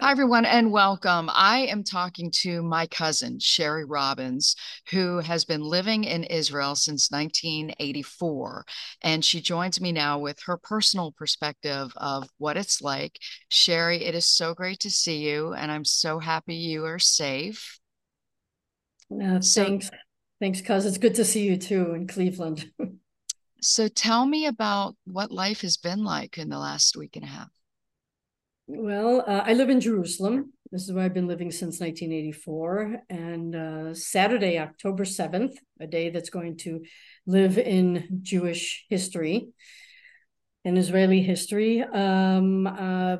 Hi, everyone, and welcome. I am talking to my cousin, Shari Robins, who has been living in Israel since 1984. And she joins me now with her personal perspective of what it's like. Shari, it is so great to see you, and I'm so happy you are safe. Uh, so, thanks. Thanks, cuz. It's good to see you too in Cleveland. so tell me about what life has been like in the last week and a half. Well, uh, I live in Jerusalem. This is where I've been living since 1984. And uh, Saturday, October 7th, a day that's going to live in Jewish history and Israeli history, um, uh,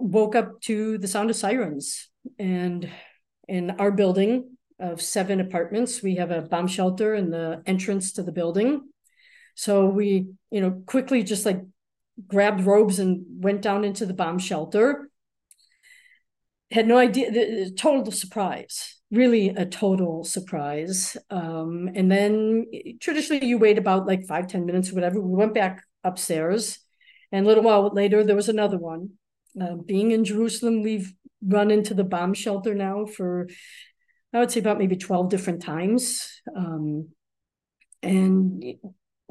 woke up to the sound of sirens. And in our building of seven apartments, we have a bomb shelter in the entrance to the building. So we, you know, quickly just like grabbed robes and went down into the bomb shelter. Had no idea, total surprise, really a total surprise. Um, and then traditionally you wait about like five ten minutes or whatever. We went back upstairs. And a little while later, there was another one. Uh, being in Jerusalem, we've run into the bomb shelter now for, I would say, about maybe 12 different times. Um, and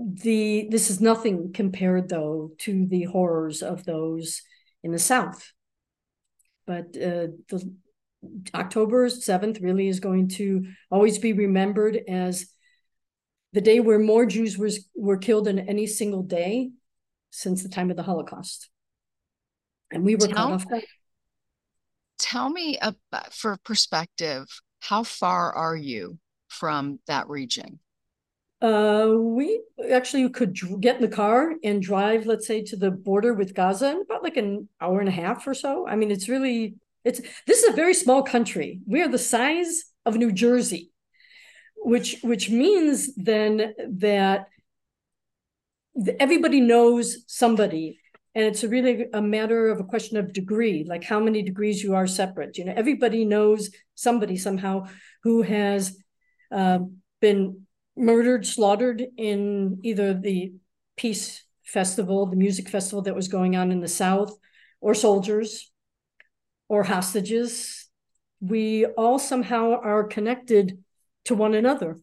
the this is nothing compared though to the horrors of those in the south. But uh, the october 7th really is going to always be remembered as the day where more jews was, were killed in any single day since the time of the holocaust. And we were tell, caught off guard. Tell me about, for perspective how far are you from that region uh, we actually could get in the car and drive, let's say, to the border with Gaza in about like an hour and a half or so. I mean, it's really it's this is a very small country. We are the size of New Jersey, which which means then that everybody knows somebody and it's really a matter of a question of degree like how many degrees you are separate you know everybody knows somebody somehow who has uh, been murdered, slaughtered in either the peace festival, the music festival that was going on in the South, or soldiers, or hostages. We all somehow are connected to one another.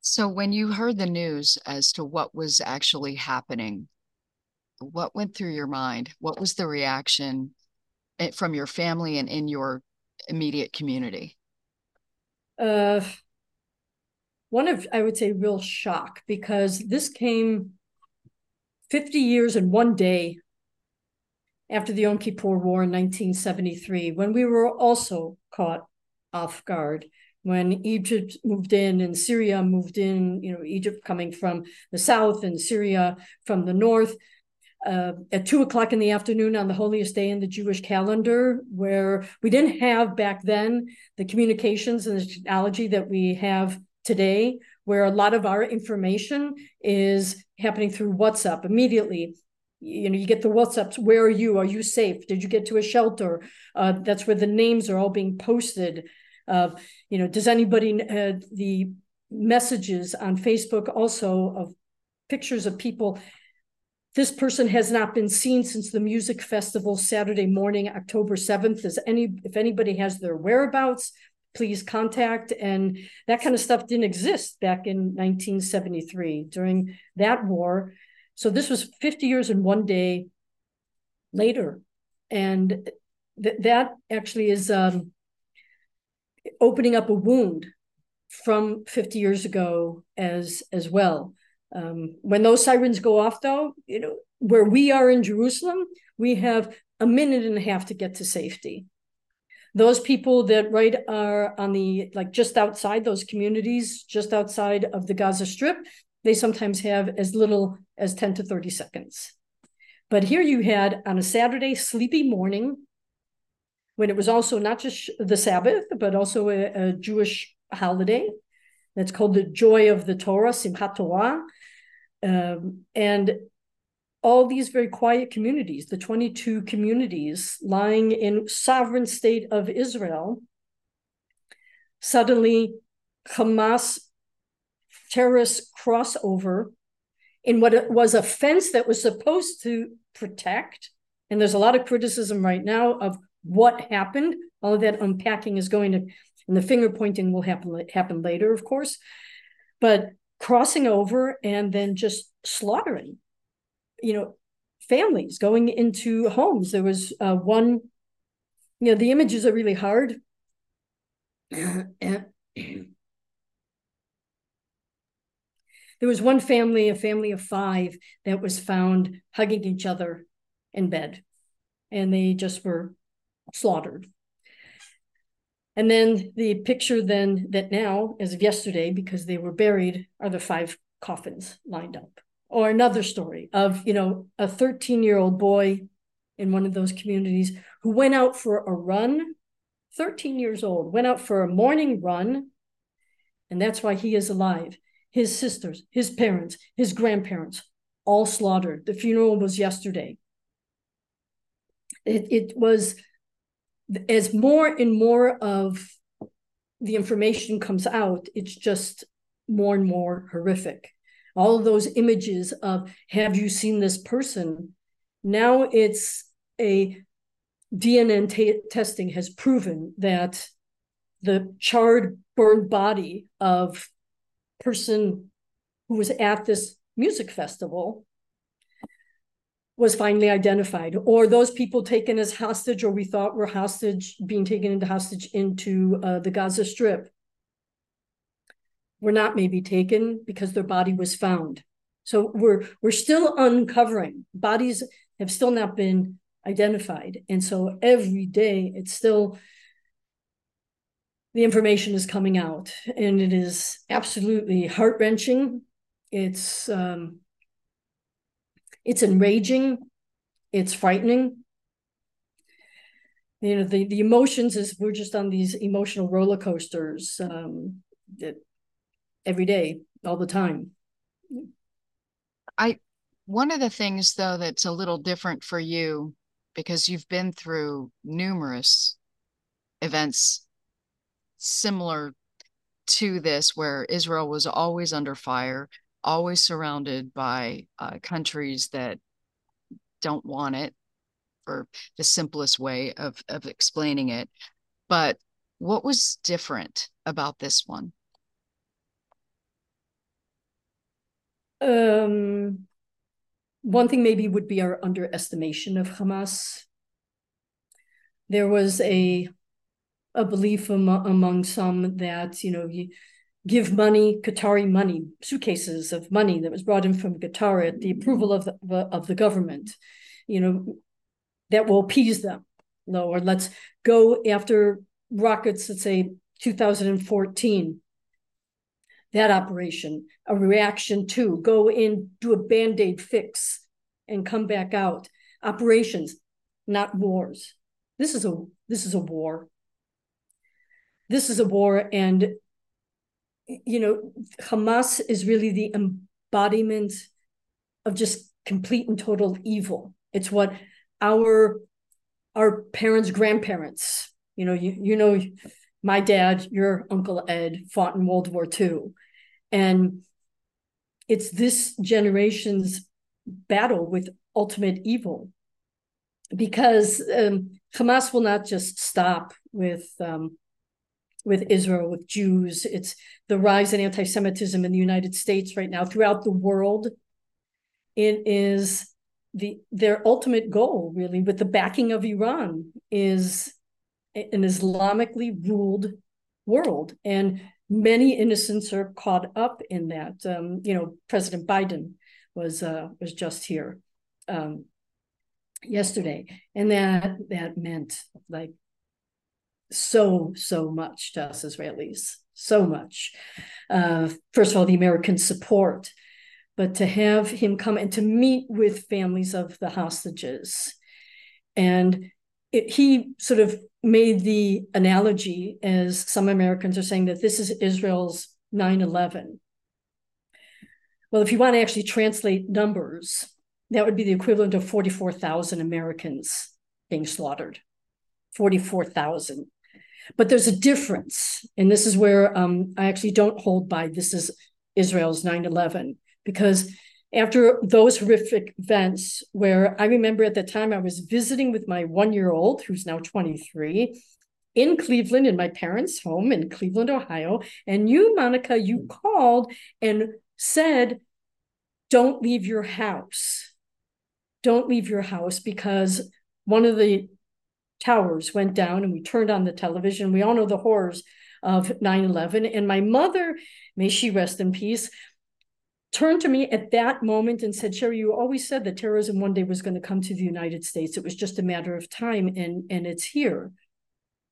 So, when you heard the news as to what was actually happening, what went through your mind? What was the reaction eh, from your family and in your immediate community? Uh, one of, I would say, real shock because this came 50 years and one day after the Yom Kippur War in 1973, when we were also caught off guard, when Egypt moved in and Syria moved in, you know, Egypt coming from the south and Syria from the north. Uh, at two o'clock in the afternoon on the holiest day in the Jewish calendar, where we didn't have back then the communications and the technology that we have today, where a lot of our information is happening through WhatsApp immediately. You know, you get the WhatsApps. Where are you? Are you safe? Did you get to a shelter? Uh, that's where the names are all being posted. Uh, you know, does anybody uh, the messages on Facebook also of pictures of people this person has not been seen since the music festival Saturday morning, October 7th. Is any if anybody has their whereabouts, please contact. And that kind of stuff didn't exist back in 1973 during that war. So this was 50 years and one day later. And th- that actually is um, opening up a wound from 50 years ago as as well. Um, when those sirens go off, though, you know, where we are in Jerusalem, we have a minute and a half to get to safety those people that right are on the like just outside those communities just outside of the gaza strip they sometimes have as little as 10 to 30 seconds. But here you had on a saturday sleepy morning when it was also not just the sabbath but also a, a jewish holiday that's called the joy of the torah simchat torah. Um, and all these very quiet communities, the 22 communities lying in sovereign state of Israel, suddenly Hamas terrorists crossover in what was a fence that was supposed to protect And there's a lot of criticism right now of what happened. All of that unpacking is going to, and the finger pointing will happen happen later, of course. But crossing over and then just slaughtering, you know, families going into homes. There was uh, one, you know, the images are really hard. there was one family, a family of five, that was found hugging each other in bed, and they just were slaughtered. And then the picture then that now, as of yesterday, because they were buried, are the five coffins lined up. Or another story of, you know, a 13-year-old boy in one of those communities who went out for a run, 13 years old, went out for a morning run, and that's why he is alive. His sisters, his parents, his grandparents, all slaughtered. The funeral was yesterday. It, it was as more and more of the information comes out, it's just more and more horrific. All of those images of have you seen this person? Now it's a DNA t- testing has proven that the charred, burned body of person who was at this music festival was finally identified, or those people taken as hostage, or we thought were hostage, being taken into hostage into uh, the Gaza Strip, were not maybe taken because their body was found. So we're we're still uncovering bodies have still not been identified, and so every day it's still the information is coming out, and it is absolutely heart wrenching. It's um, it's enraging, it's frightening. You know, the, the emotions is we're just on these emotional roller coasters um, that every day, all the time. I one of the things though that's a little different for you because you've been through numerous events similar to this where Israel was always under fire always surrounded by uh, countries that don't want it for the simplest way of, of explaining it. But what was different about this one? Um, one thing maybe would be our underestimation of Hamas. There was a a belief among, among some that you know you, give money, Qatari money, suitcases of money that was brought in from Qatar at the approval of the, of the government, you know, that will appease them. No, or let's go after rockets, let's say 2014, that operation, a reaction to go in, do a band-aid fix and come back out. Operations, not wars. This is a this is a war. This is a war, and you know, Hamas is really the embodiment of just complete and total evil. It's what our our parents, grandparents, you know, you you know, my dad, your uncle Ed fought in World War II, and it's this generation's battle with ultimate evil, because um, Hamas will not just stop with um, with Israel, with Jews. It's the rise in anti Semitism in the United States right now, throughout the world. It is the their ultimate goal, really, with the backing of Iran, is an Islamically ruled world. And many innocents are caught up in that. Um, you know, President Biden was uh, was just here um, yesterday, and that that meant like so, so much to us Israelis, so much. Uh, first of all, the American support, but to have him come and to meet with families of the hostages. And it, he sort of made the analogy, as some Americans are saying, that this is Israel's 9 11. Well, if you want to actually translate numbers, that would be the equivalent of 44,000 Americans being slaughtered. 44,000. But there's a difference. And this is where um, I actually don't hold by this is Israel's 9 11, because after those horrific events, where I remember at the time I was visiting with my one year old, who's now 23, in Cleveland, in my parents' home in Cleveland, Ohio. And you, Monica, you mm-hmm. called and said, Don't leave your house. Don't leave your house because one of the towers went down and we turned on the television. We all know the horrors of 9 11. And my mother, may she rest in peace, turned to me at that moment and said, Shari, you always said that terrorism one day was going to come to the United States. It was just a matter of time, and, and it's here.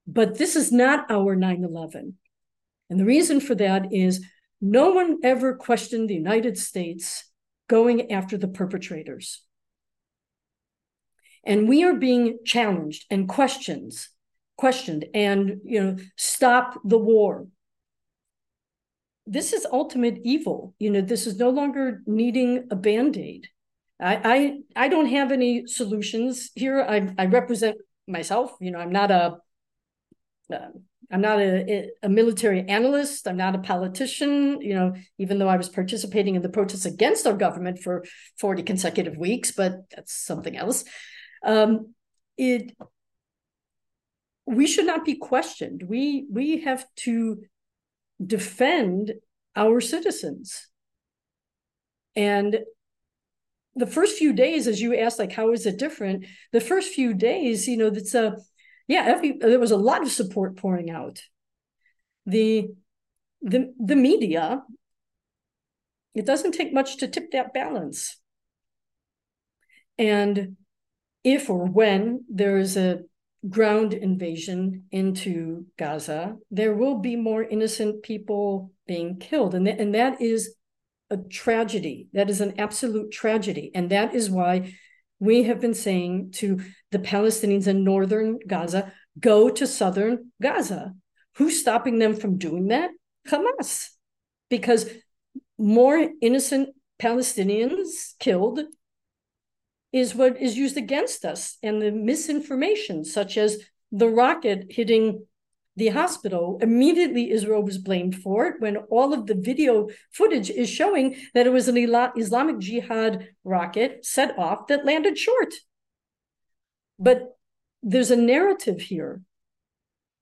But this is not our 9 11. And the reason for that is no one ever questioned the United States going after the perpetrators. And we are being challenged and questions, questioned, and you know, stop the war. This is ultimate evil. You know, this is no longer needing a band-aid. I I, I don't have any solutions here. I, I represent myself. You know, I'm not a uh, I'm not a, a military analyst. I'm not a politician, you know, even though I was participating in the protests against our government for 40 consecutive weeks, but that's something else. Um, it we should not be questioned. We we have to defend our citizens. And the first few days, as you asked, like, how is it different? The first few days, you know, that's a yeah, every, there was a lot of support pouring out. The the the media, it doesn't take much to tip that balance. And if or when there is a ground invasion into Gaza, there will be more innocent people being killed. And, th- and that is a tragedy. That is an absolute tragedy. And that is why we have been saying to the Palestinians in northern Gaza, go to southern Gaza. Who's stopping them from doing that? Hamas. Because more innocent Palestinians killed is what is used against us. And the misinformation, such as the rocket hitting the hospital, immediately Israel was blamed for it when all of the video footage is showing that it was an Islamic Jihad rocket set off that landed short. But there's a narrative here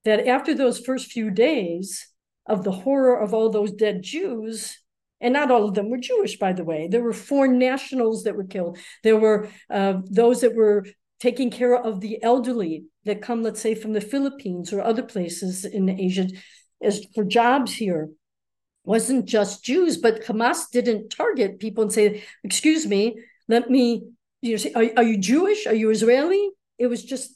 that after those first few days of the horror of all those dead Jews, and not all of them were Jewish, by the way. There were foreign nationals that were killed. There were uh, those that were taking care of the elderly that come, let's say, from the Philippines or other places in Asia as for jobs here. Wasn't just Jews, but Hamas didn't target people and say, "Excuse me, let me." You know, say, are, are you Jewish? Are you Israeli? It was just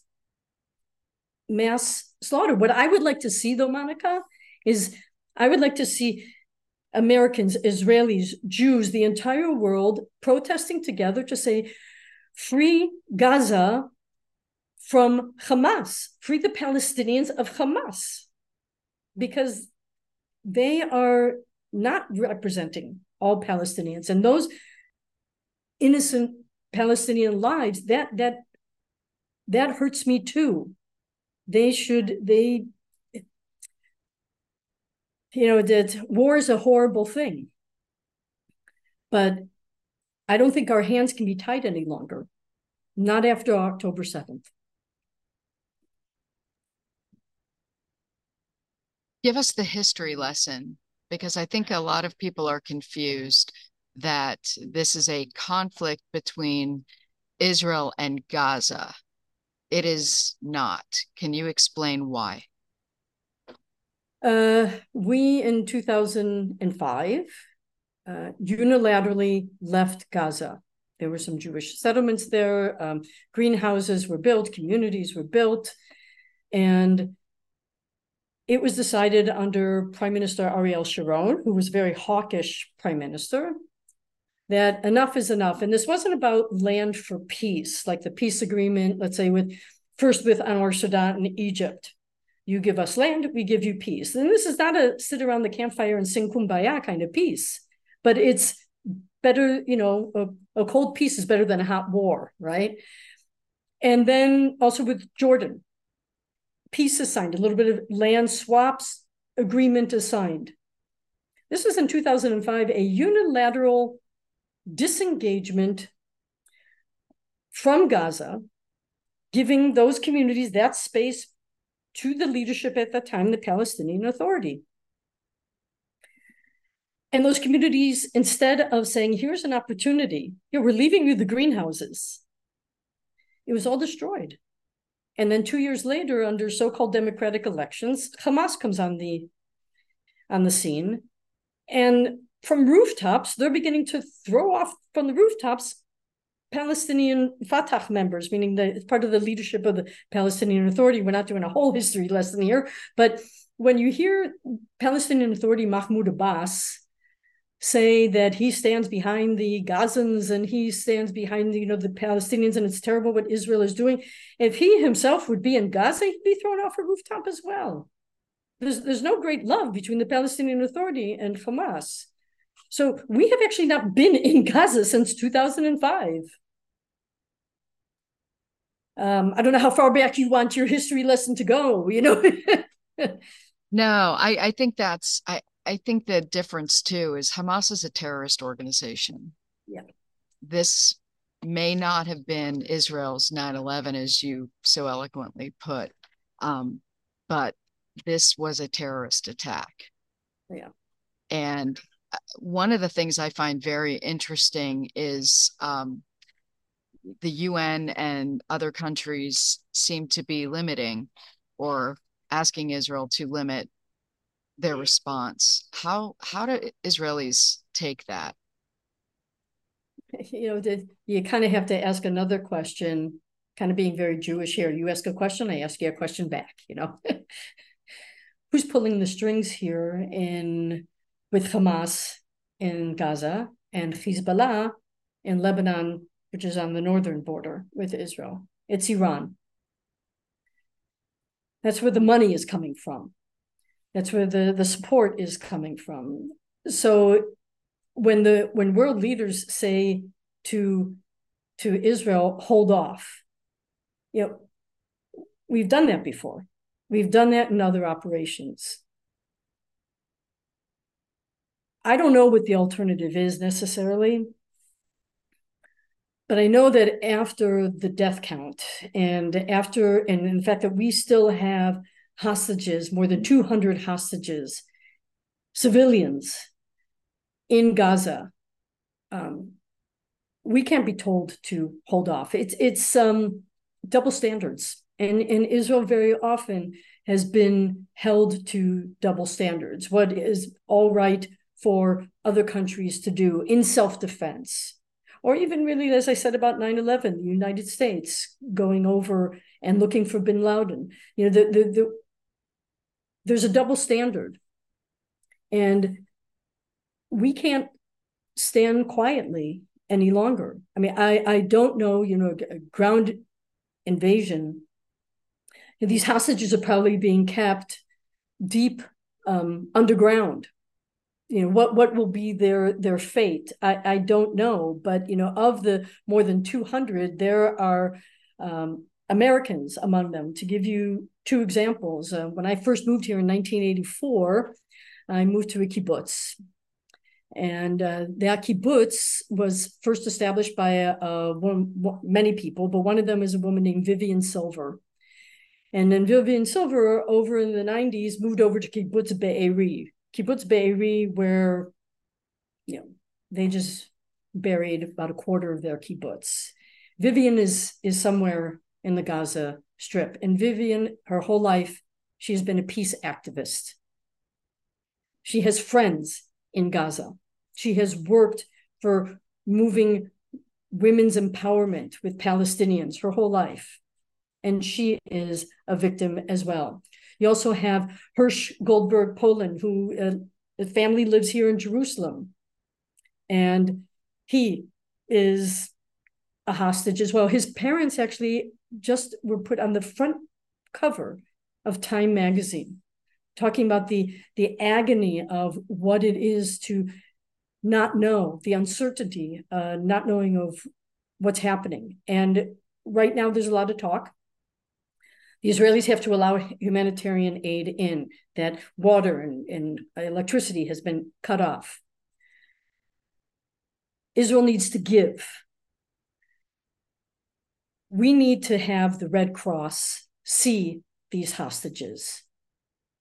mass slaughter. What I would like to see, though, Monica, is I would like to see Americans, Israelis, Jews, the entire world protesting together to say, free Gaza from Hamas, free the Palestinians of Hamas, because they are not representing all Palestinians. And those innocent Palestinian lives, that that that hurts me too. They should, they you know that war is a horrible thing. But i don't think our hands can be tied any longer not after october 7th give us the history lesson because i think a lot of people are confused that this is a conflict between israel and gaza. It is not. Can you explain why uh, we in 2005 uh, unilaterally left Gaza. There were some Jewish settlements there. Um, greenhouses were built, communities were built, and it was decided under Prime Minister Ariel Sharon, who was a very hawkish prime minister, that enough is enough. And this wasn't about land for peace, like the peace agreement, let's say with first with Anwar Sadat in Egypt, you give us land, we give you peace. And this is not a sit around the campfire and sing kumbaya kind of peace, but it's better, you know, a, a cold peace is better than a hot war, right? And then also with Jordan, peace is signed, a little bit of land swaps agreement is signed. This was in 2005, a unilateral disengagement from Gaza, giving those communities that space to the leadership at that time, the Palestinian Authority. And those communities, instead of saying, here's an opportunity, know, we're leaving you the greenhouses, it was all destroyed. And then two years later, under so-called democratic elections, Hamas comes on the on the scene. And from rooftops, they're beginning to throw off from the rooftops Palestinian Fatah members, meaning it's part of the leadership of the Palestinian Authority. We're not doing a whole history lesson here, but when you hear Palestinian Authority Mahmoud Abbas say that he stands behind the Gazans and he stands behind you know the Palestinians and it's terrible what Israel is doing. If he himself would be in Gaza, he'd be thrown off a rooftop as well. There's there's no great love between the Palestinian Authority and Hamas. So we have actually not been in Gaza since 2005. Um, I don't know how far back you want your history lesson to go, you know. no, I, I think that's I, I think the difference too is Hamas is a terrorist organization. Yeah. This may not have been Israel's 9-11 as you so eloquently put. Um, but this was a terrorist attack. Yeah. And one of the things I find very interesting is um, the UN and other countries seem to be limiting or asking Israel to limit their response. How how do Israelis take that? You know, the, you kind of have to ask another question, kind of being very Jewish here. You ask a question, I ask you a question back, you know. Who's pulling the strings here in with Hamas in Gaza and Hezbollah in Lebanon, which is on the northern border with Israel? It's Iran. That's where the money is coming from. That's where the, the support is coming from. So when the when world leaders say to to Israel, hold off, you know, we've done that before. We've done that in other operations. I don't know what the alternative is necessarily, but I know that after the death count and after, and in fact, that we still have hostages, more than 200 hostages, civilians in Gaza. Um, we can't be told to hold off. It's it's um, double standards, and and Israel very often has been held to double standards. What is all right for other countries to do in self defense, or even really, as I said about 9 11, the United States going over and looking for bin Laden. You know, the, the, the, there's a double standard. And we can't stand quietly any longer. I mean, I, I don't know, you know, ground invasion. These hostages are probably being kept deep um, underground. You know, what, what will be their their fate? I, I don't know. But, you know, of the more than 200, there are um, Americans among them. To give you two examples, uh, when I first moved here in 1984, I moved to a kibbutz. And uh, that kibbutz was first established by a, a one, many people, but one of them is a woman named Vivian Silver. And then Vivian Silver, over in the 90s, moved over to kibbutz Be'eri. Kibbutz Be'eri, where you know they just buried about a quarter of their kibbutz. Vivian is is somewhere in the Gaza Strip. And Vivian, her whole life, she has been a peace activist. She has friends in Gaza. She has worked for moving women's empowerment with Palestinians her whole life. And she is a victim as well. You also have Hirsch Goldberg Poland, who uh, the family lives here in Jerusalem. And he is a hostage as well. His parents actually just were put on the front cover of Time magazine, talking about the, the agony of what it is to not know, the uncertainty, uh, not knowing of what's happening. And right now, there's a lot of talk. The Israelis have to allow humanitarian aid in, that water and, and electricity has been cut off. Israel needs to give. We need to have the Red Cross see these hostages.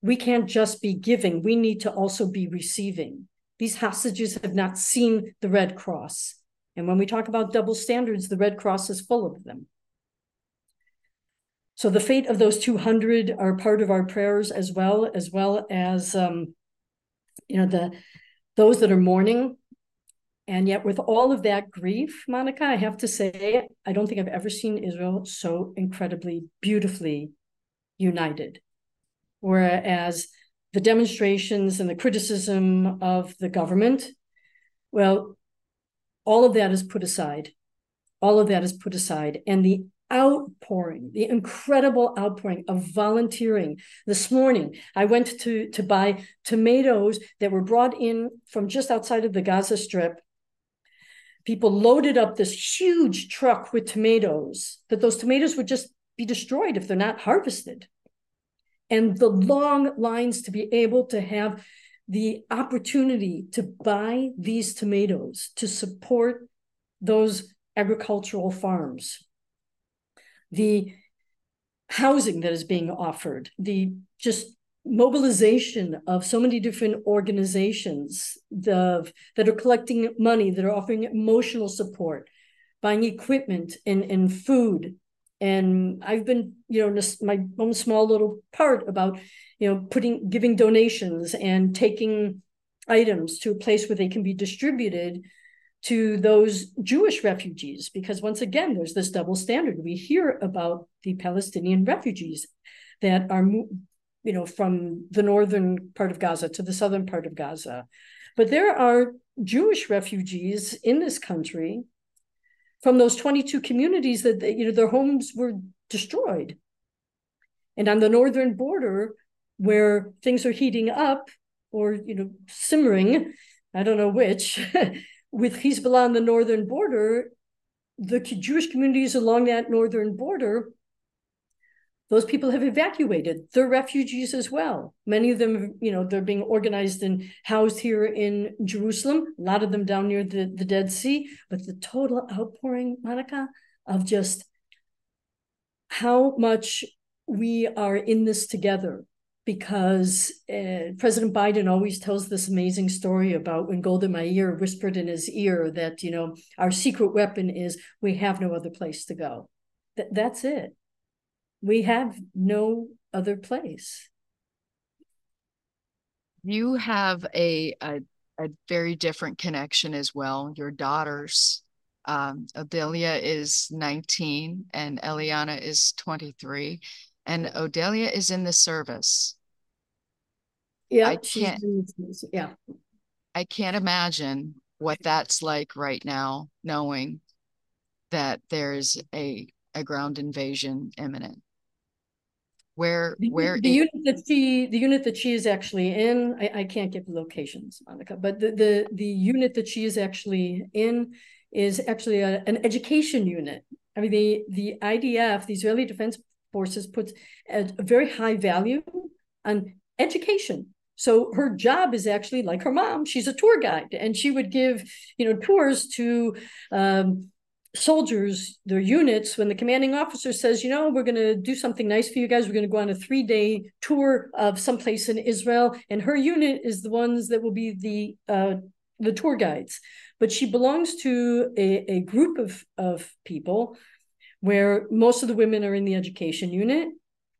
We can't just be giving, we need to also be receiving. These hostages have not seen the Red Cross. And when we talk about double standards, the Red Cross is full of them. So the fate of those 200 are part of our prayers as well, as well as um, you know the those that are mourning. And yet, with all of that grief, Monica, I have to say, I don't think I've ever seen Israel so incredibly beautifully united. Whereas the demonstrations and the criticism of the government, well, all of that is put aside. All of that is put aside. And the outpouring, the incredible outpouring of volunteering. This morning, I went to, to buy tomatoes that were brought in from just outside of the Gaza Strip. People loaded up this huge truck with tomatoes, that those tomatoes would just be destroyed if they're not harvested and the long lines to be able to have the opportunity to buy these tomatoes to support those agricultural farms the housing that is being offered the just mobilization of so many different organizations the, that are collecting money that are offering emotional support buying equipment and, and food. And i've been you know my own small little part about you know putting giving donations and taking items to a place where they can be distributed to those jewish refugees because once again there's this double standard. We hear about the palestinian refugees that are you know from the northern part of gaza to the southern part of gaza. But there are jewish refugees in this country from those 22 communities that you know their homes were destroyed. And on the northern border where things are heating up or you know simmering i don't know which with hezbollah on the northern border the jewish communities along that northern border those people have evacuated. They're refugees as well. Many of them, you know, they're being organized and housed here in Jerusalem, a lot of them down near the, the Dead Sea. But the total outpouring, Monica, of just how much we are in this together because uh, President Biden always tells this amazing story about when Golda Meir whispered in his ear that, you know, our secret weapon is we have no other place to go. Th- that's it we have no other place. You have a, a, a very different connection as well. Your daughters, um, Odelia is 19 and Eliana is 23, and Odelia is in the service. Yeah, I can't. Yeah, I can't imagine what that's like right now, knowing that there's a a ground invasion imminent. Where the, where the it, unit that she the unit that she is actually in I, I can't get the locations monica but the, the the unit that she is actually in is actually a, an education unit. I mean the the idf the israeli defense forces puts a, a very high value on education so her job is actually like her mom she's a tour guide and she would give you know tours to um, soldiers, their units, when the commanding officer says, you know, we're going to do something nice for you guys, we're going to go on a three day tour of someplace in Israel, and her unit is the ones that will be the uh, the tour guides. But she belongs to a, a group of of people where most of the women are in the education unit,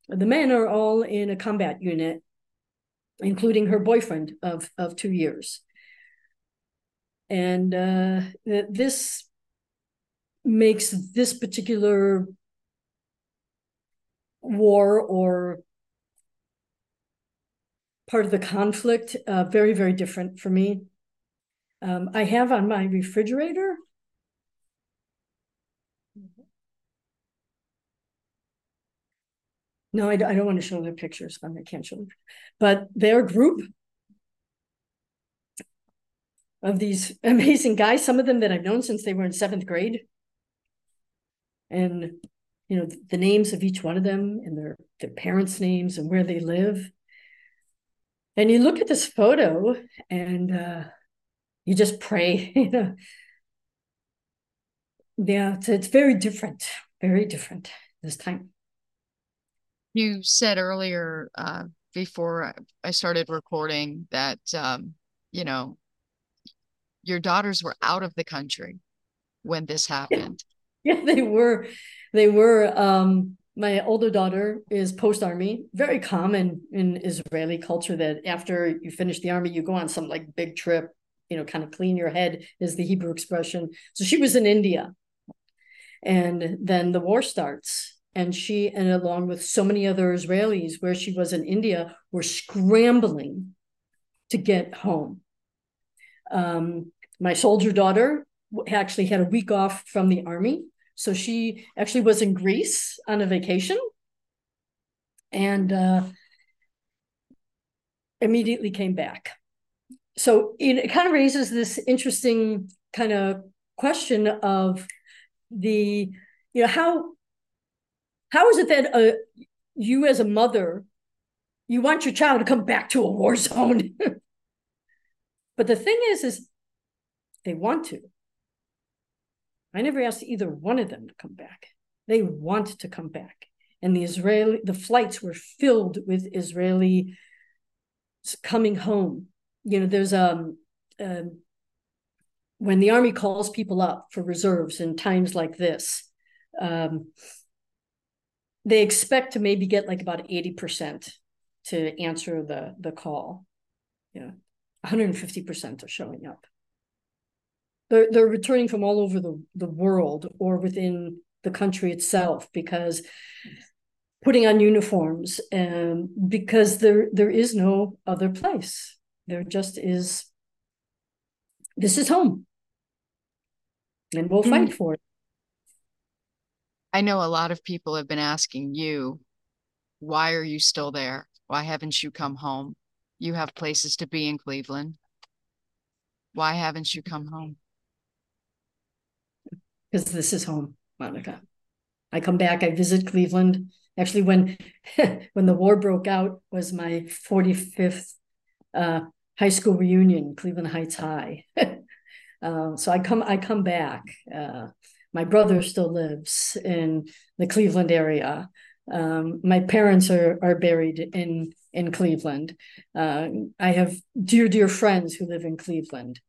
the men are all in a combat unit, including her boyfriend of of two years. And uh, this makes this particular war or part of the conflict uh, very, very different for me. Um, I have on my refrigerator. No, I, I don't want to show their pictures. I can't show them. But their group of these amazing guys, some of them that I've known since they were in seventh grade and you know the names of each one of them and their their parents' names and where they live. And you look at this photo and uh, you just pray, you know, Yeah, it's, it's very different, very different this time. You said earlier uh, before I started recording that, um, you know, your daughters were out of the country when this happened. Yeah, they were. They were. Um, my older daughter is post army. Very common in Israeli culture that after you finish the army, you go on some like big trip. You know, kind of clean your head is the Hebrew expression. So she was in India, and then the war starts, and she and along with so many other Israelis, where she was in India, were scrambling to get home. Um, my soldier daughter actually had a week off from the army. So she actually was in Greece on a vacation and uh, immediately came back. So it, it kind of raises this interesting kind of question of the, you know, how how is it that uh, you as a mother, you want your child to come back to a war zone? but the thing is, is they want to. I never asked either one of them to come back. They want to come back. And the Israeli, the flights were filled with Israeli coming home. You know, there's um, um when the army calls people up for reserves in times like this, um, they expect to maybe get like about 80% to answer the the call. Yeah. 150% are showing up they're, they're returning from all over the, the world or within the country itself because putting on uniforms and because there there is no other place there just is this is home and we'll mm. fight for it i know a lot of people have been asking you why are you still there why haven't you come home you have places to be in cleveland why haven't you come home because this is home, Monica. I come back, I visit Cleveland. Actually, when when the war broke out, was my 45th uh, high school reunion, Cleveland Heights High. uh, so I come I come back. Uh, my brother still lives in the Cleveland area. Um, my parents are are buried in in Cleveland. Uh, I have dear dear friends who live in Cleveland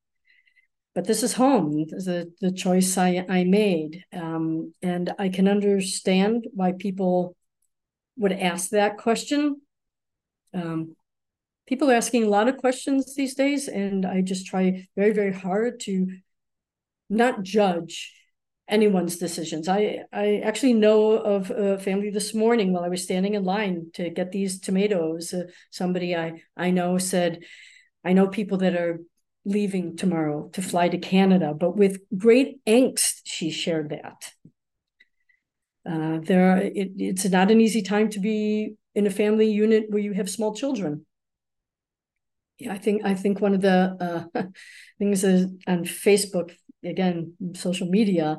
but this is home the the choice i i made um, and i can understand why people would ask that question um, people are asking a lot of questions these days and i just try very very hard to not judge anyone's decisions i i actually know of a family this morning while i was standing in line to get these tomatoes uh, somebody i i know said i know people that are leaving tomorrow to fly to Canada, but with great angst, she shared that. Uh, there, are, it, it's not an easy time to be in a family unit where you have small children. Yeah, I think I think one of the uh, things is on Facebook again, social media,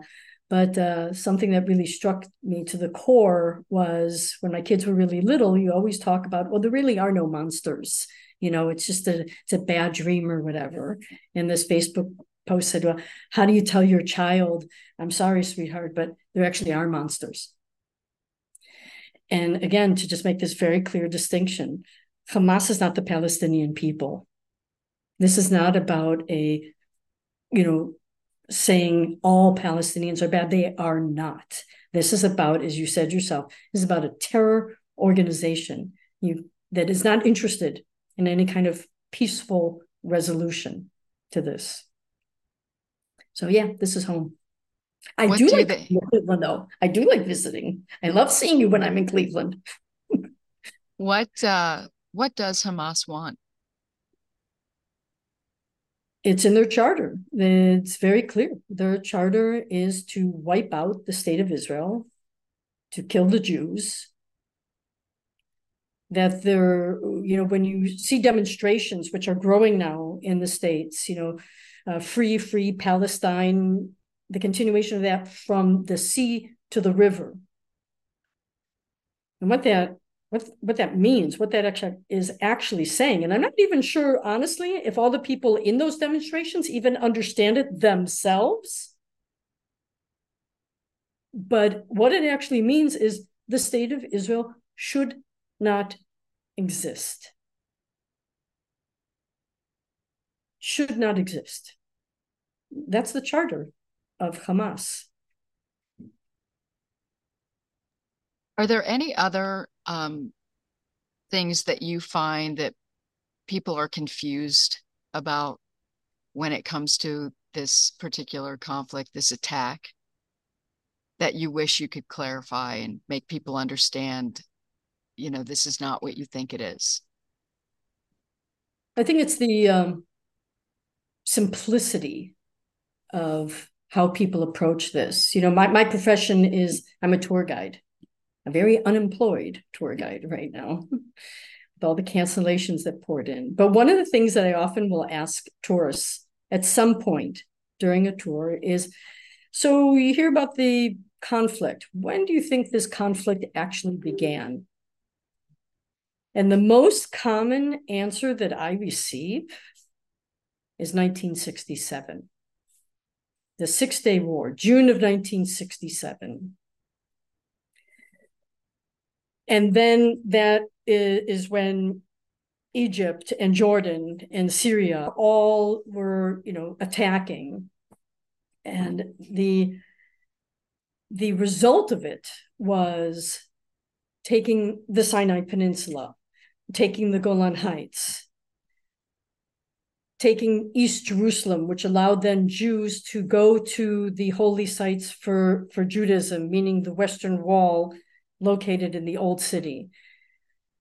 but uh, something that really struck me to the core was when my kids were really little. You always talk about, well, there really are no monsters. You know it's just a it's a bad dream or whatever. And this facebook post said well how do you tell your child i'm sorry sweetheart but there actually are monsters? And again to just make this very clear distinction hamas is not the palestinian people. This is not about a you know saying all palestinians are bad they are not this is about as you said yourself is about a terror organization you that is not interested in any kind of peaceful resolution to this. So yeah, this is home. I what do, do like they... Cleveland though. I do like visiting. I love seeing you when I'm in Cleveland. what uh what does Hamas want? It's in their charter. It's very clear. Their charter is to wipe out the state of Israel, to kill the Jews, that there, you know, when you see demonstrations, which are growing now in the States, you know, uh, free, free Palestine, the continuation of that from the sea to the river. And what that what what that means, what that actually is actually saying. And I'm not even sure, honestly, if all the people in those demonstrations even understand it themselves. but what it actually means is the state of Israel should not exist. Should not exist. That's the charter of Hamas. Are there any other um, things that you find that people are confused about when it comes to this particular conflict, this attack, that you wish you could clarify and make people understand, you know, this is not what you think it is? I think it's the um, simplicity of how people approach this. You know, my, my profession is I'm a tour guide, a very unemployed tour guide right now with all the cancellations that poured in. But one of the things that I often will ask tourists at some point during a tour is so you hear about the conflict. When do you think this conflict actually began? And the most common answer that I receive is 1967. The Six Day War, June of 1967. And then that is when Egypt and Jordan and Syria all were, you know, attacking. And the the result of it was taking the Sinai Peninsula, taking the Golan Heights, taking East Jerusalem, which allowed then Jews to go to the holy sites for, for Judaism, meaning the Western Wall located in the Old City,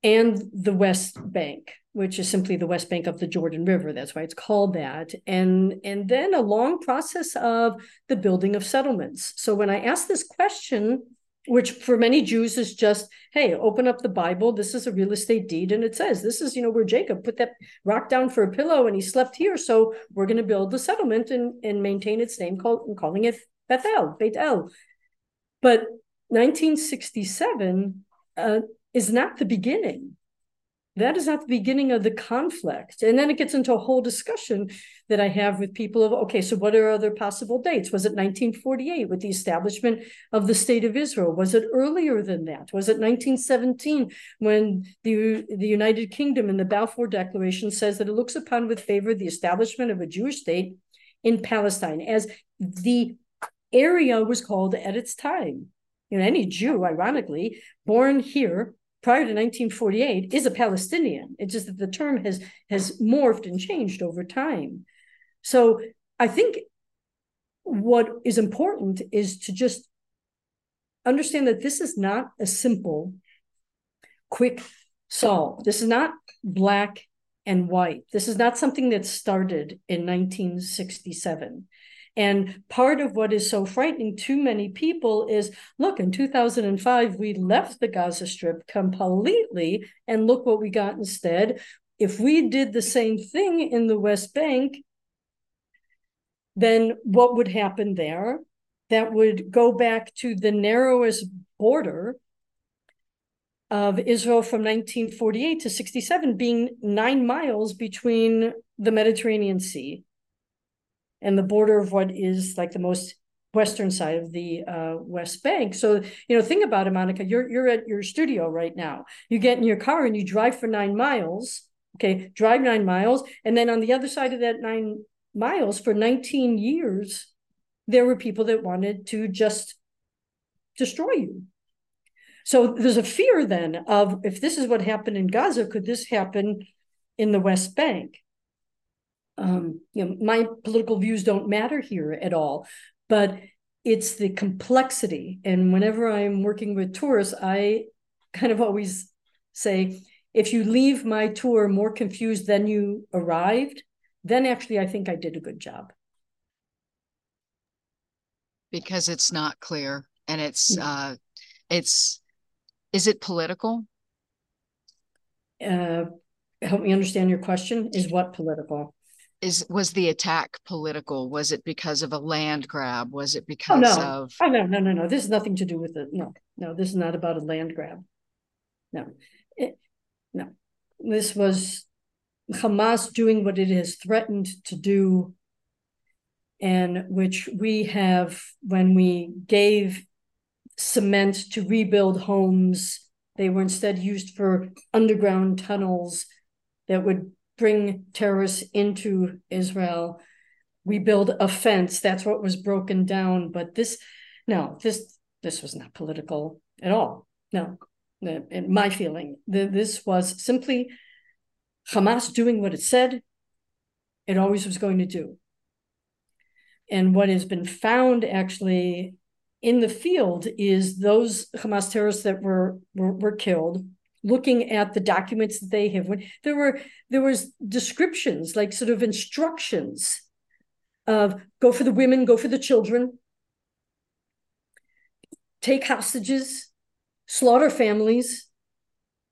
and the West Bank which is simply the west bank of the Jordan River. That's why it's called that. And, and then a long process of the building of settlements. So when I ask this question, which for many Jews is just, hey, open up the Bible. This is a real estate deed. And it says, this is, you know, where Jacob put that rock down for a pillow and he slept here. So we're going to build the settlement and, and maintain its name, called, calling it Bethel, Beit El. But 1967 uh, is not the beginning that is not the beginning of the conflict. And then it gets into a whole discussion that I have with people of, okay, so what are other possible dates? Was it 1948 with the establishment of the state of Israel? Was it earlier than that? Was it 1917 when the, the United Kingdom in the Balfour Declaration says that it looks upon with favor the establishment of a Jewish state in Palestine as the area was called at its time? You know, any Jew, ironically, born here prior to 1948 is a Palestinian. It's just that the term has has morphed and changed over time. So I think what is important is to just understand that this is not a simple, quick solve. This is not black and white. This is not something that started in 1967. And part of what is so frightening to many people is look, in 2005, we left the Gaza Strip completely, and look what we got instead. If we did the same thing in the West Bank, then what would happen there? That would go back to the narrowest border of Israel from 1948 to 67 being nine miles between the Mediterranean Sea and the border of what is like the most western side of the uh, West Bank. So, you know, think about it, Monica. You're you're at your studio right now. You get in your car and you drive for nine miles. Okay, drive nine miles, and then on the other side of that nine miles for 19 years, there were people that wanted to just destroy you. So there's a fear then of if this is what happened in Gaza, could this happen in the West Bank? Um, you know, my political views don't matter here at all, but it's the complexity. And whenever I'm working with tourists, I kind of always say, if you leave my tour more confused than you arrived, then actually I think I did a good job. Because it's not clear and it's yeah. uh it's is it political? Uh help me understand your question. Is what political? Is was the attack political? Was it because of a land grab? Was it oh, because oh, no. of Oh no, no, no, no. This has nothing to do with it. No, no, this is not about a land grab. No. It, no. This was Hamas doing what it has threatened to do, and which we have when we gave cement to rebuild homes. They were instead used for underground tunnels that would bring terrorists into Israel. We build a fence. That's what was broken down. But this, no, this this was not political at all. No, in my feeling, this was simply Hamas doing what it said it always was going to do. And what has been found actually in the field is those Hamas terrorists that were were, were killed looking at the documents that they have. When there were there was descriptions like sort of instructions of go for the women go for the children take hostages slaughter families.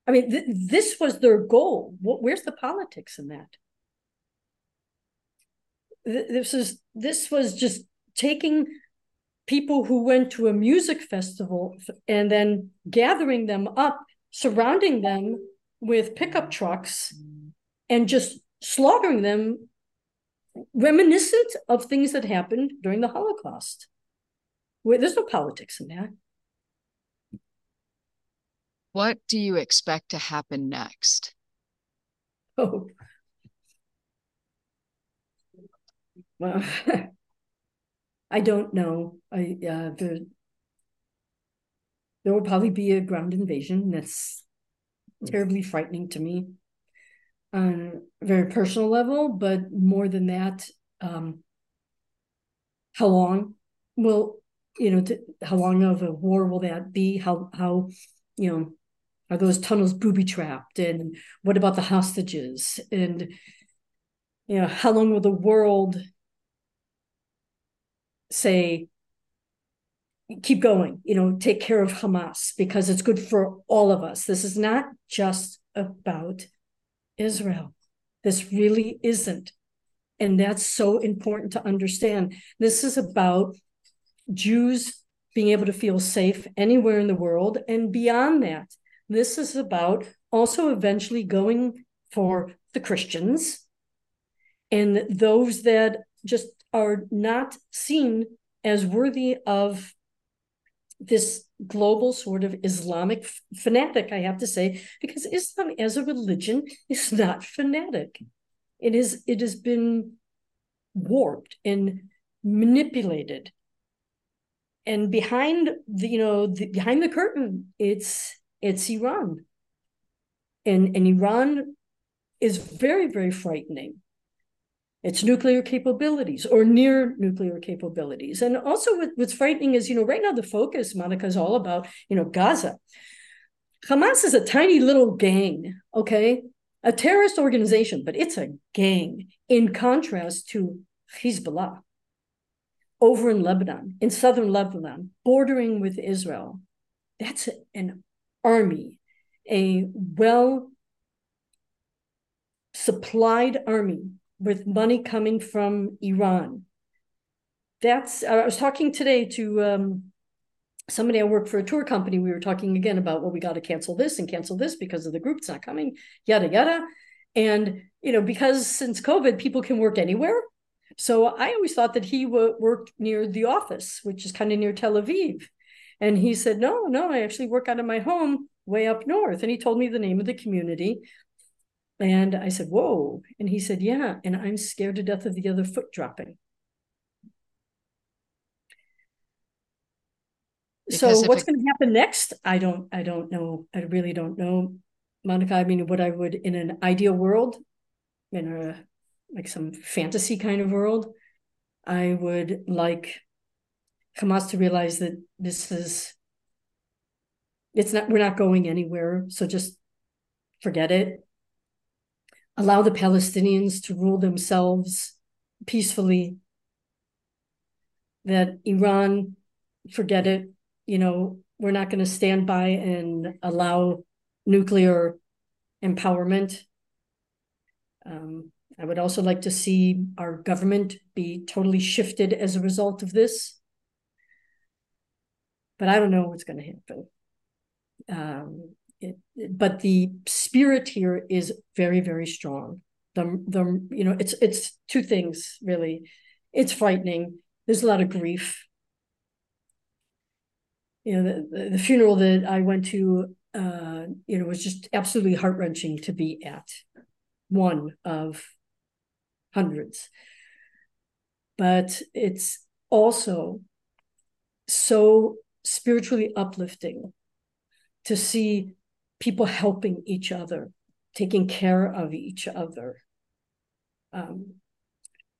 I mean th- this was their goal. Where's the politics in that? This is this was just taking people who went to a music festival and then gathering them up surrounding them with pickup trucks and just slaughtering them reminiscent of things that happened during the holocaust. Where there's no politics in that. What do you expect to happen next? Oh. Well i don't know. I uh the there will probably be a ground invasion. That's terribly frightening to me on a very personal level, but more than that, um, how long will you know to, how long of a war will that be? How how you know are those tunnels booby trapped? And what about the hostages? And you know how long will the world say keep going, you know, take care of Hamas because it's good for all of us. This is not just about Israel. This really isn't. And that's so important to understand. This is about Jews being able to feel safe anywhere in the world. And beyond that, this is about also eventually going for the Christians and those that just are not seen as worthy of this global sort of Islamic fanatic, I have to say, because Islam as a religion is not fanatic. It is it has been warped and manipulated. And behind the, you know, the, behind the curtain, it's it's Iran. And and Iran is very, very frightening its nuclear capabilities or near nuclear capabilities. And also what, what's frightening is, you know, right now the focus, Monica, is all about, you know, Gaza. Hamas is a tiny little gang, okay? A terrorist organization, but it's a gang in contrast to Hezbollah over in Lebanon, in southern Lebanon, bordering with Israel. That's an army, a well supplied army with money coming from Iran. That's, I was talking today to um, somebody I work for a tour company. We were talking again about, well, we got to cancel this and cancel this because of the group's not coming, yada, yada. And, you know, because since COVID, people can work anywhere. So I always thought that he w- worked near the office, which is kind of near Tel Aviv. And he said, no, no, I actually work out of my home way up north. And he told me the name of the community. And I said, Whoa. And he said, Yeah. And I'm scared to death of the other foot dropping. Because so what's it... going to happen next? I don't, I don't know. I really don't know. Monica, I mean, what I would in an ideal world, in a like some fantasy kind of world, I would like Hamas to realize that this is it's not we're not going anywhere. So just forget it allow the Palestinians to rule themselves peacefully, that Iran, forget it, you know, we're not going to stand by and allow nuclear empowerment. Um, I would also like to see our government be totally shifted as a result of this. But I don't know what's going to happen. Um, it, but the spirit here is very very strong the the you know it's it's two things really it's frightening there's a lot of grief you know, the, the funeral that I went to, uh, you know, was just absolutely heart wrenching to be at. One of hundreds. But it's also so spiritually uplifting to see people helping each other, taking care of each other. Um,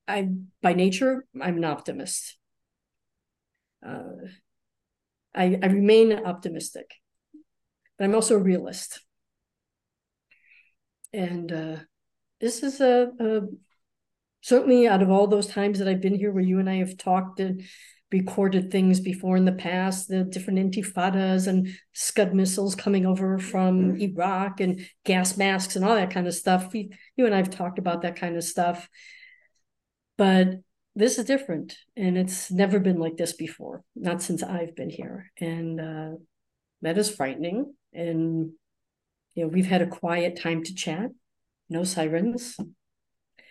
I, by nature, I'm an optimist. Uh, I, I remain optimistic, but I'm also a realist. And uh, this is a, a certainly out of all those times that I've been here where you and I have talked and recorded things before in the past, the different intifadas and Scud missiles coming over from mm-hmm. Iraq and gas masks and all that kind of stuff. We, you and I have talked about that kind of stuff. But this is different and it's never been like this before, not since I've been here. And uh, that is frightening. And, you know, we've had a quiet time to chat, no sirens.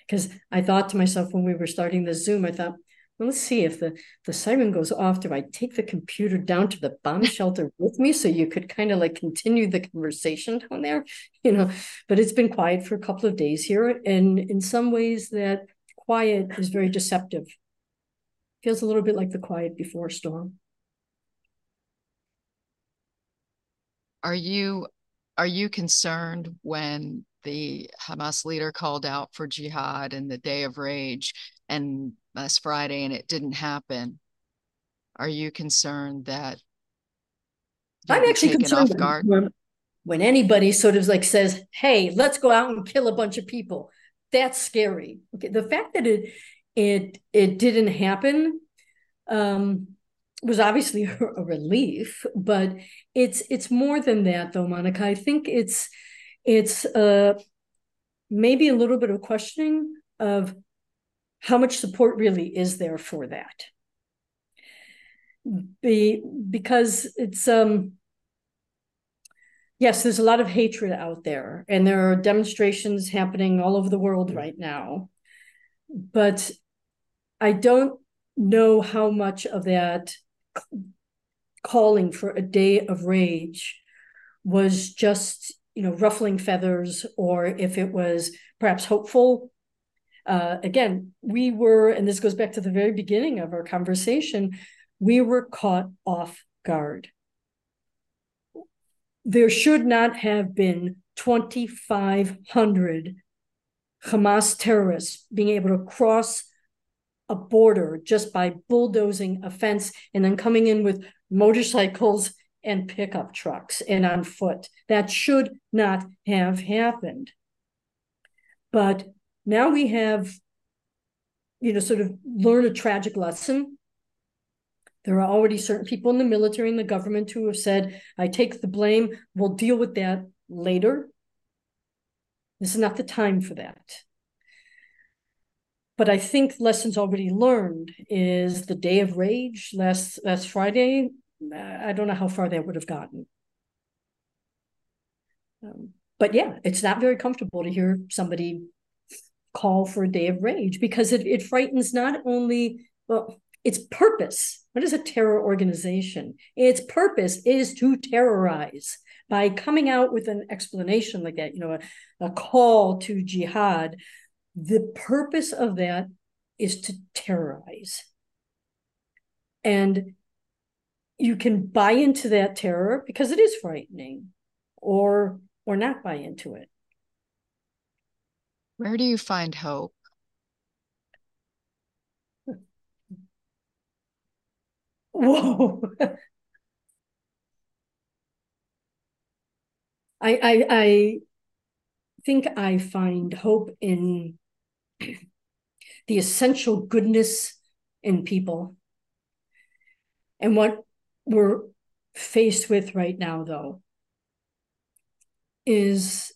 Because I thought to myself when we were starting the Zoom, I thought, well, let's see if the, the siren goes off. Do I take the computer down to the bomb shelter with me so you could kind of like continue the conversation down there? You know, but it's been quiet for a couple of days here. And in some ways, that quiet is very deceptive. Feels a little bit like the quiet before a storm. Are you are you concerned when the Hamas leader called out for jihad and the day of rage and last Friday and it didn't happen? Are you concerned that I'm actually concerned off guard? When, when anybody sort of like says, "Hey, let's go out and kill a bunch of people," that's scary. Okay, the fact that it it it didn't happen um, was obviously a relief, but it's it's more than that, though, Monica. I think it's it's uh, maybe a little bit of questioning of how much support really is there for that. Be, because it's um yes, there's a lot of hatred out there, and there are demonstrations happening all over the world right now. But I don't know how much of that calling for a day of rage was just, you know, ruffling feathers, or if it was perhaps hopeful. Uh, again, we were, and this goes back to the very beginning of our conversation, we were caught off guard there should not have been 2,500 Hamas terrorists being able to cross a border just by bulldozing a fence and then coming in with motorcycles and pickup trucks and on foot. That should not have happened. But now we have, you know, sort of learned a tragic lesson there are already certain people in the military and the government who have said, I take the blame. We'll deal with that later. This is not the time for that. But I think lessons already learned is the day of rage last last Friday. I don't know how far that would have gotten. Um, but yeah, it's not very comfortable to hear somebody call for a day of rage because it, it frightens not only well its purpose what is a terror organization? Its purpose is to terrorize by coming out with an explanation like that, you know, a, a call to jihad. The purpose of that is to terrorize. And you can buy into that terror because it is frightening or or not buy into it. Where do you find hope? Whoa. I, I I think I find hope in the essential goodness in people. And what we're faced with right now, though, is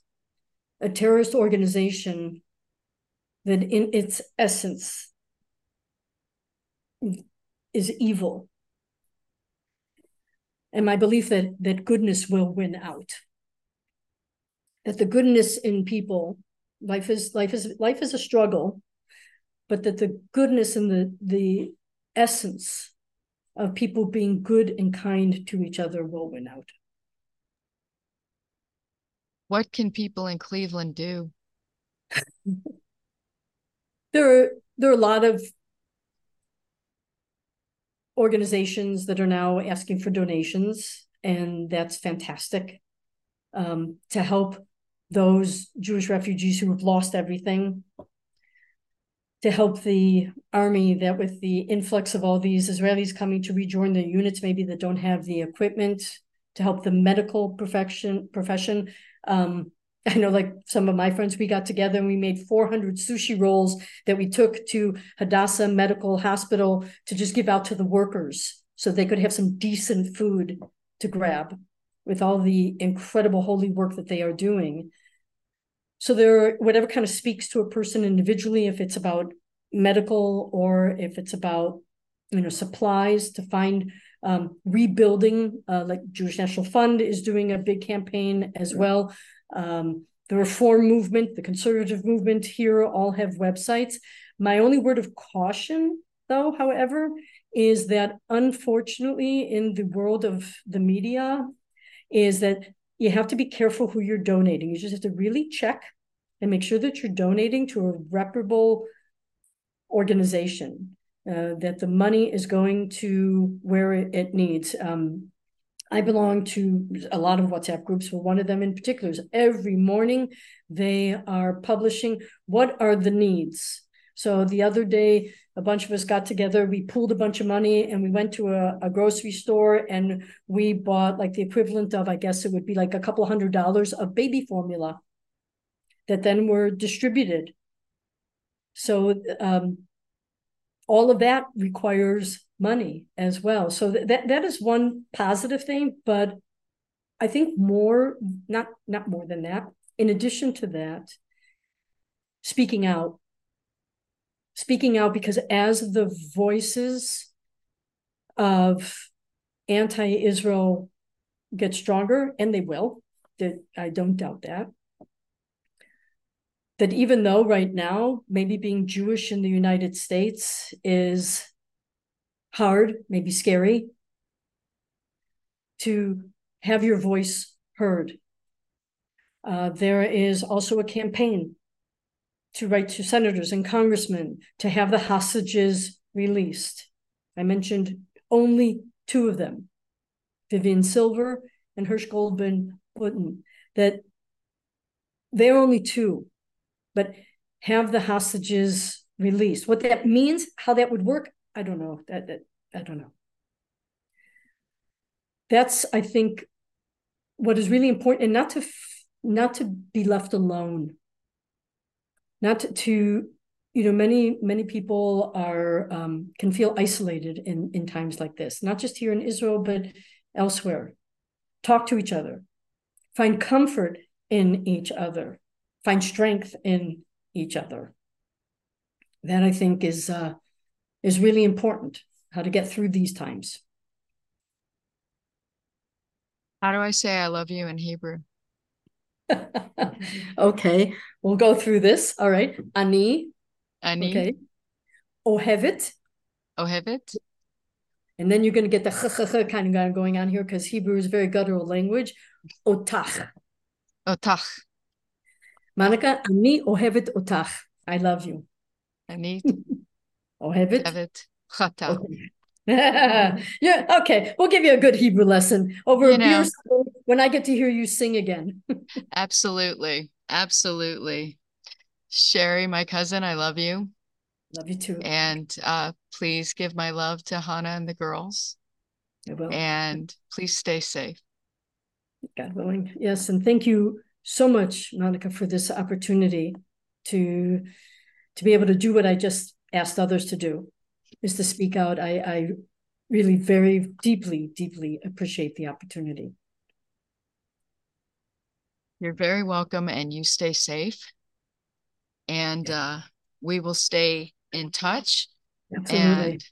a terrorist organization that, in its essence, is evil and my belief that that goodness will win out that the goodness in people life is life is life is a struggle but that the goodness and the the essence of people being good and kind to each other will win out. What can people in Cleveland do? there are there are a lot of organizations that are now asking for donations, and that's fantastic um, to help those Jewish refugees who have lost everything, to help the army that with the influx of all these Israelis coming to rejoin their units, maybe that don't have the equipment, to help the medical profession profession. Um, I know like some of my friends, we got together and we made 400 sushi rolls that we took to Hadassah Medical Hospital to just give out to the workers so they could have some decent food to grab with all the incredible holy work that they are doing. So there, whatever kind of speaks to a person individually, if it's about medical or if it's about you know supplies to find um, rebuilding, uh, like Jewish National Fund is doing a big campaign as well. Um, the reform movement, the conservative movement here all have websites. My only word of caution, though, however, is that unfortunately in the world of the media, is that you have to be careful who you're donating. You just have to really check and make sure that you're donating to a reputable organization, uh, that the money is going to where it, needs. Um, I belong to a lot of WhatsApp groups, but one of them in particular is every morning they are publishing what are the needs. So the other day, a bunch of us got together, we pooled a bunch of money and we went to a, a grocery store and we bought like the equivalent of, I guess it would be like a couple hundred dollars of baby formula that then were distributed. So um, all of that requires money as well. So th- that that is one positive thing, but I think more not not more than that. In addition to that, speaking out, speaking out because as the voices of anti-Israel get stronger, and they will, I don't doubt that. That even though right now, maybe being Jewish in the United States is hard, maybe scary, to have your voice heard. Uh, there is also a campaign to write to senators and congressmen to have the hostages released. I mentioned only two of them, Vivian Silver and Hersh Goldman Putin, that they're only two, but have the hostages released. What that means, how that would work, I don't know. That, that I don't know. That's I think what is really important, and not to not to be left alone. Not to, to you know many many people are um, can feel isolated in in times like this not just here in israel but elsewhere talk to each other find comfort in each other find strength in each other that i think is uh, is really important how to get through these times. How do I say I love you in Hebrew? okay, we'll go through this. All right. Ani. Ani. Okay. Ohevet. Ohevet. And then you're going to get the ch, kind of going on here because Hebrew is a very guttural language. Otach. Otach. Monica, ani ohevet otach. I love you. Ohevet. Ohevet. Chata. Okay. yeah, okay. We'll give you a good Hebrew lesson over you a beer when I get to hear you sing again. absolutely. Absolutely. Shari, my cousin, I love you. Love you too. And uh, please give my love to Hannah and the girls. I will. And please stay safe. God willing. Yes. And thank you so much, Monica, for this opportunity to to be able to do what I just asked others to do is to speak out. I, I really very deeply, deeply appreciate the opportunity. You're very welcome, and you stay safe. And uh, we will stay in touch. Absolutely. And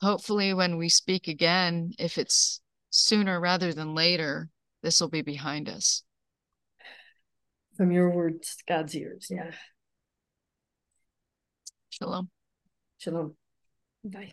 hopefully, when we speak again, if it's sooner rather than later, this will be behind us. From your words, God's ears. Yeah. Shalom. Shalom. Bye.